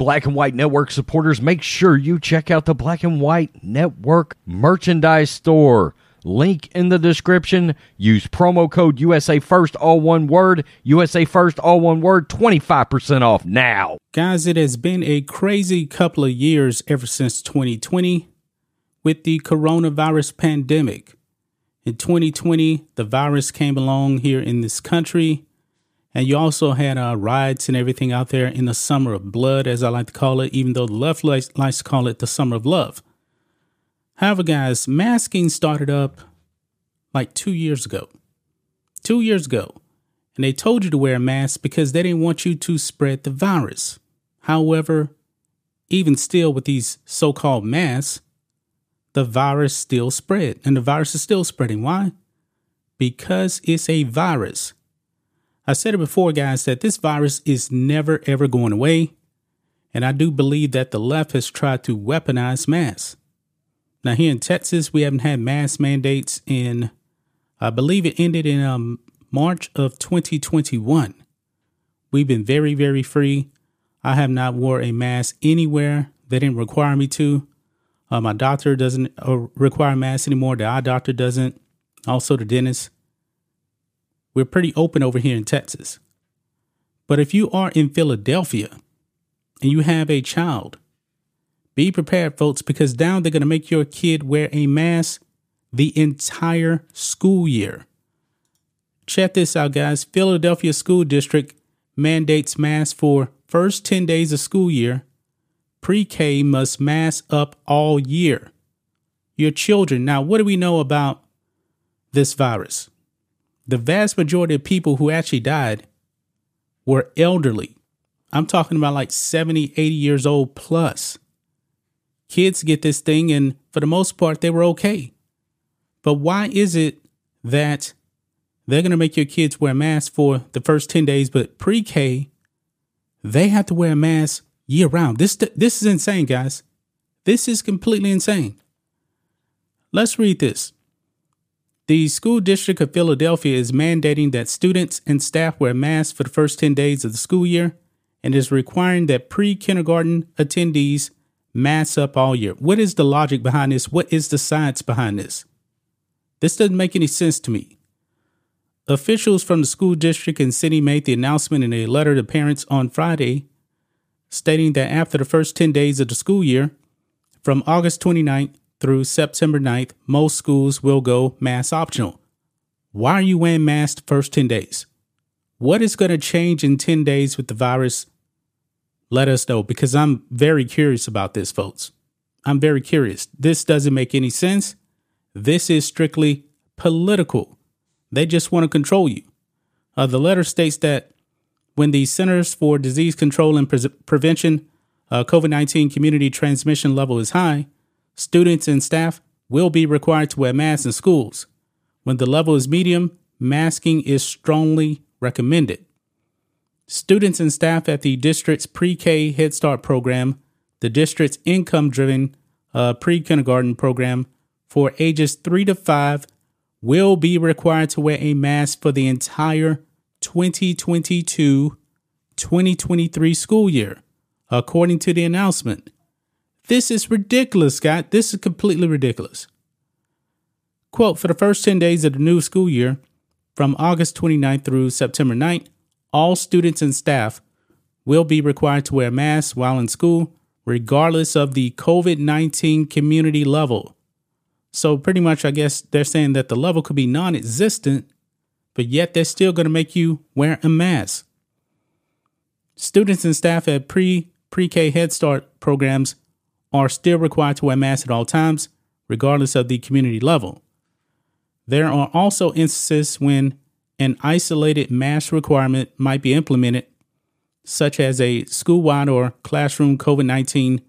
Black and White Network supporters, make sure you check out the Black and White Network merchandise store. Link in the description. Use promo code USA First, all one word. USA First, all one word. 25% off now. Guys, it has been a crazy couple of years ever since 2020 with the coronavirus pandemic. In 2020, the virus came along here in this country and you also had uh, riots and everything out there in the summer of blood, as I like to call it, even though the left likes, likes to call it the summer of love. However, guys, masking started up like two years ago. Two years ago. And they told you to wear a mask because they didn't want you to spread the virus. However, even still with these so called masks, the virus still spread. And the virus is still spreading. Why? Because it's a virus. I said it before, guys, that this virus is never ever going away. And I do believe that the left has tried to weaponize masks. Now, here in Texas, we haven't had mask mandates in, I believe it ended in um, March of 2021. We've been very, very free. I have not wore a mask anywhere. They didn't require me to. Uh, my doctor doesn't uh, require masks anymore. The eye doctor doesn't. Also, the dentist. We're pretty open over here in Texas. But if you are in Philadelphia and you have a child, be prepared, folks, because now they're going to make your kid wear a mask the entire school year. Check this out, guys. Philadelphia School District mandates masks for first 10 days of school year. Pre-K must mask up all year. Your children. Now, what do we know about this virus? The vast majority of people who actually died were elderly. I'm talking about like 70, 80 years old plus. Kids get this thing, and for the most part, they were okay. But why is it that they're going to make your kids wear masks for the first 10 days, but pre K, they have to wear a mask year round? This, this is insane, guys. This is completely insane. Let's read this. The School District of Philadelphia is mandating that students and staff wear masks for the first 10 days of the school year and is requiring that pre kindergarten attendees mask up all year. What is the logic behind this? What is the science behind this? This doesn't make any sense to me. Officials from the school district and city made the announcement in a letter to parents on Friday, stating that after the first 10 days of the school year, from August 29th through September 9th, most schools will go mask optional. Why are you wearing masks the first 10 days? What is going to change in 10 days with the virus? Let us know because I'm very curious about this, folks. I'm very curious. This doesn't make any sense. This is strictly political. They just want to control you. Uh, the letter states that when the Centers for Disease Control and Pre- Prevention uh, COVID 19 community transmission level is high, Students and staff will be required to wear masks in schools. When the level is medium, masking is strongly recommended. Students and staff at the district's pre K Head Start program, the district's income driven uh, pre kindergarten program for ages 3 to 5 will be required to wear a mask for the entire 2022 2023 school year, according to the announcement. This is ridiculous, Scott. This is completely ridiculous. Quote For the first 10 days of the new school year, from August 29th through September 9th, all students and staff will be required to wear masks while in school, regardless of the COVID 19 community level. So, pretty much, I guess they're saying that the level could be non existent, but yet they're still going to make you wear a mask. Students and staff at pre pre K Head Start programs are still required to wear masks at all times, regardless of the community level. There are also instances when an isolated mask requirement might be implemented, such as a school wide or classroom COVID 19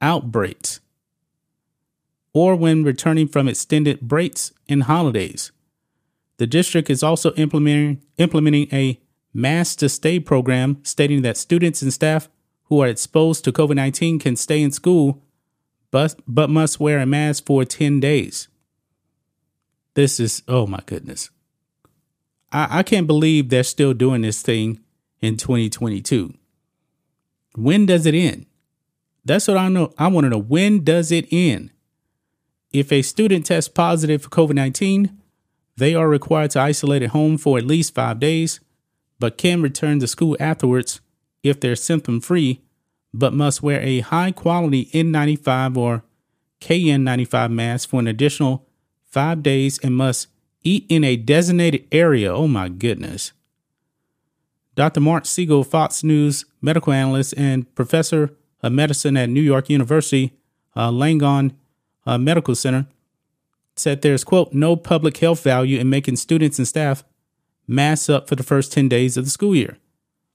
outbreaks, or when returning from extended breaks and holidays. The district is also implementing, implementing a mask to stay program stating that students and staff who are exposed to COVID 19 can stay in school but, but must wear a mask for 10 days. This is, oh my goodness. I, I can't believe they're still doing this thing in 2022. When does it end? That's what I know. I want to know when does it end? If a student tests positive for COVID 19, they are required to isolate at home for at least five days, but can return to school afterwards if they're symptom free, but must wear a high quality N95 or KN95 mask for an additional five days and must eat in a designated area. Oh my goodness. Dr. Marc Siegel, Fox News medical analyst and professor of medicine at New York University, uh, Langone uh, Medical Center, said there's, quote, no public health value in making students and staff mask up for the first 10 days of the school year.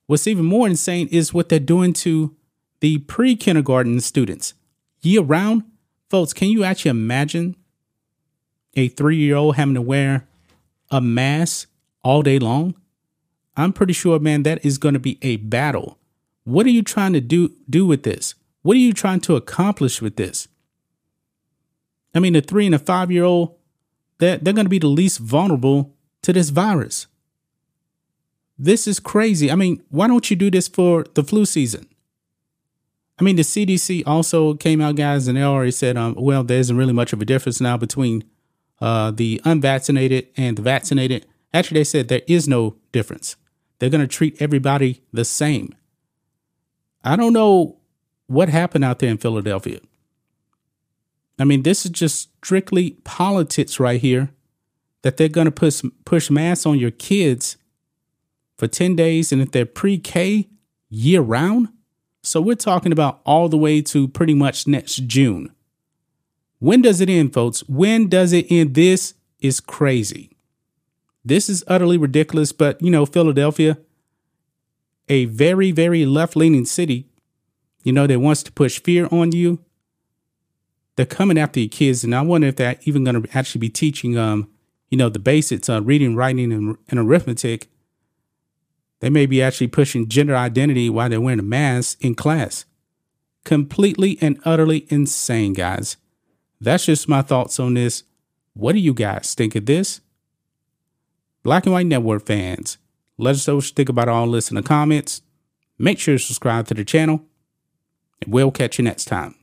What's even more insane is what they're doing to the pre kindergarten students year round. Folks, can you actually imagine a three year old having to wear a mask all day long? I'm pretty sure, man, that is going to be a battle. What are you trying to do, do with this? What are you trying to accomplish with this? I mean, the three and a five year old, they're, they're going to be the least vulnerable to this virus. This is crazy. I mean, why don't you do this for the flu season? I mean, the CDC also came out, guys, and they already said, um, well, there isn't really much of a difference now between uh, the unvaccinated and the vaccinated. Actually, they said there is no difference. They're going to treat everybody the same. I don't know what happened out there in Philadelphia. I mean, this is just strictly politics right here that they're going to push, push masks on your kids for 10 days. And if they're pre K year round, so we're talking about all the way to pretty much next June. When does it end, folks? When does it end? This is crazy. This is utterly ridiculous, but you know, Philadelphia, a very, very left leaning city, you know, that wants to push fear on you they're coming after your kids, and I wonder if they're even going to actually be teaching, um, you know, the basics of reading, writing, and, and arithmetic. They may be actually pushing gender identity while they're wearing a mask in class. Completely and utterly insane, guys. That's just my thoughts on this. What do you guys think of this? Black and White Network fans, let us know what you think about all this in the comments. Make sure to subscribe to the channel, and we'll catch you next time.